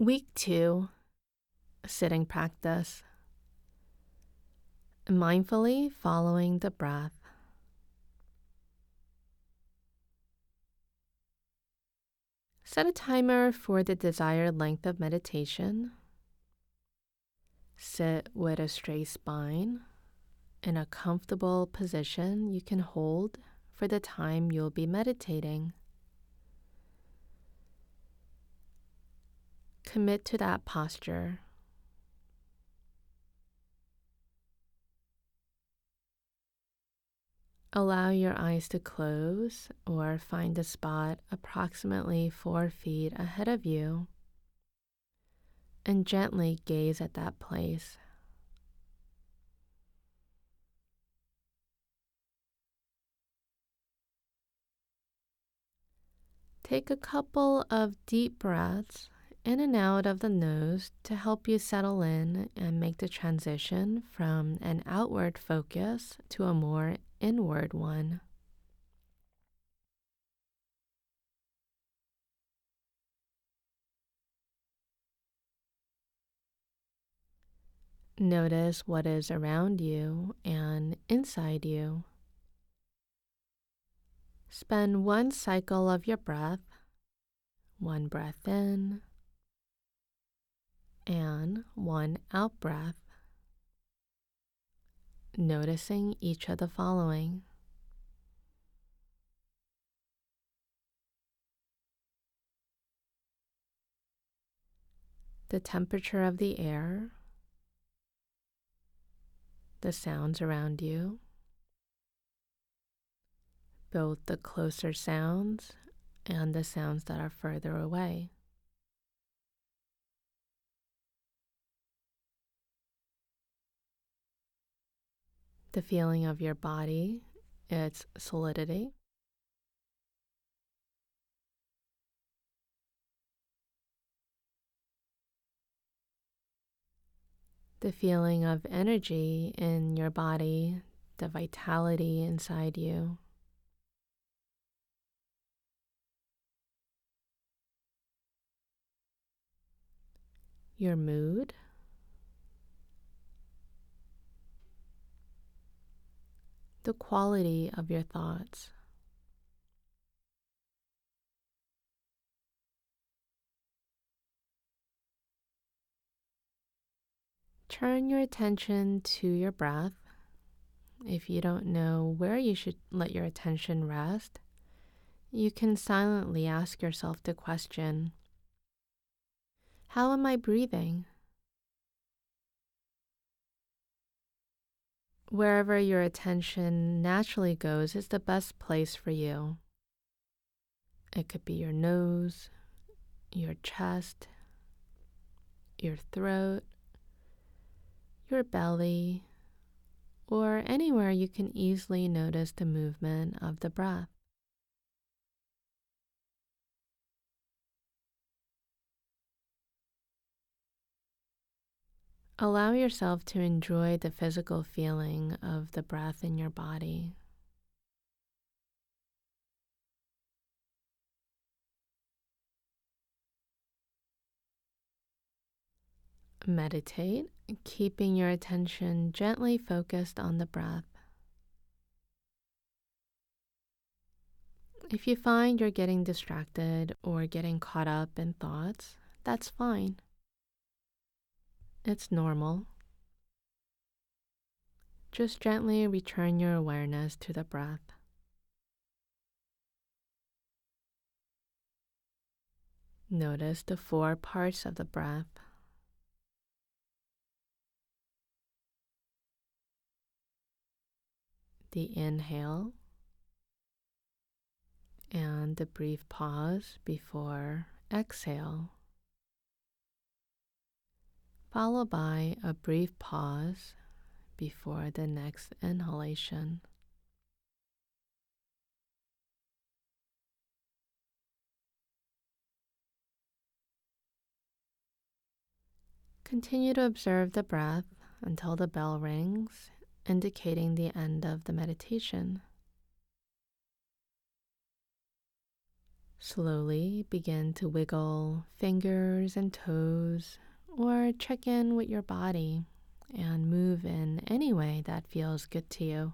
Week two, sitting practice. Mindfully following the breath. Set a timer for the desired length of meditation. Sit with a straight spine in a comfortable position you can hold for the time you'll be meditating. Commit to that posture. Allow your eyes to close or find a spot approximately four feet ahead of you and gently gaze at that place. Take a couple of deep breaths in and out of the nose to help you settle in and make the transition from an outward focus to a more inward one. Notice what is around you and inside you. Spend one cycle of your breath, one breath in, and one out breath noticing each of the following. The temperature of the air, the sounds around you, both the closer sounds and the sounds that are further away. The feeling of your body, its solidity. The feeling of energy in your body, the vitality inside you. Your mood. The quality of your thoughts. Turn your attention to your breath. If you don't know where you should let your attention rest, you can silently ask yourself the question How am I breathing? Wherever your attention naturally goes is the best place for you. It could be your nose, your chest, your throat, your belly, or anywhere you can easily notice the movement of the breath. Allow yourself to enjoy the physical feeling of the breath in your body. Meditate, keeping your attention gently focused on the breath. If you find you're getting distracted or getting caught up in thoughts, that's fine. It's normal. Just gently return your awareness to the breath. Notice the four parts of the breath. The inhale and the brief pause before exhale followed by a brief pause before the next inhalation. Continue to observe the breath until the bell rings, indicating the end of the meditation. Slowly begin to wiggle fingers and toes or check in with your body and move in any way that feels good to you.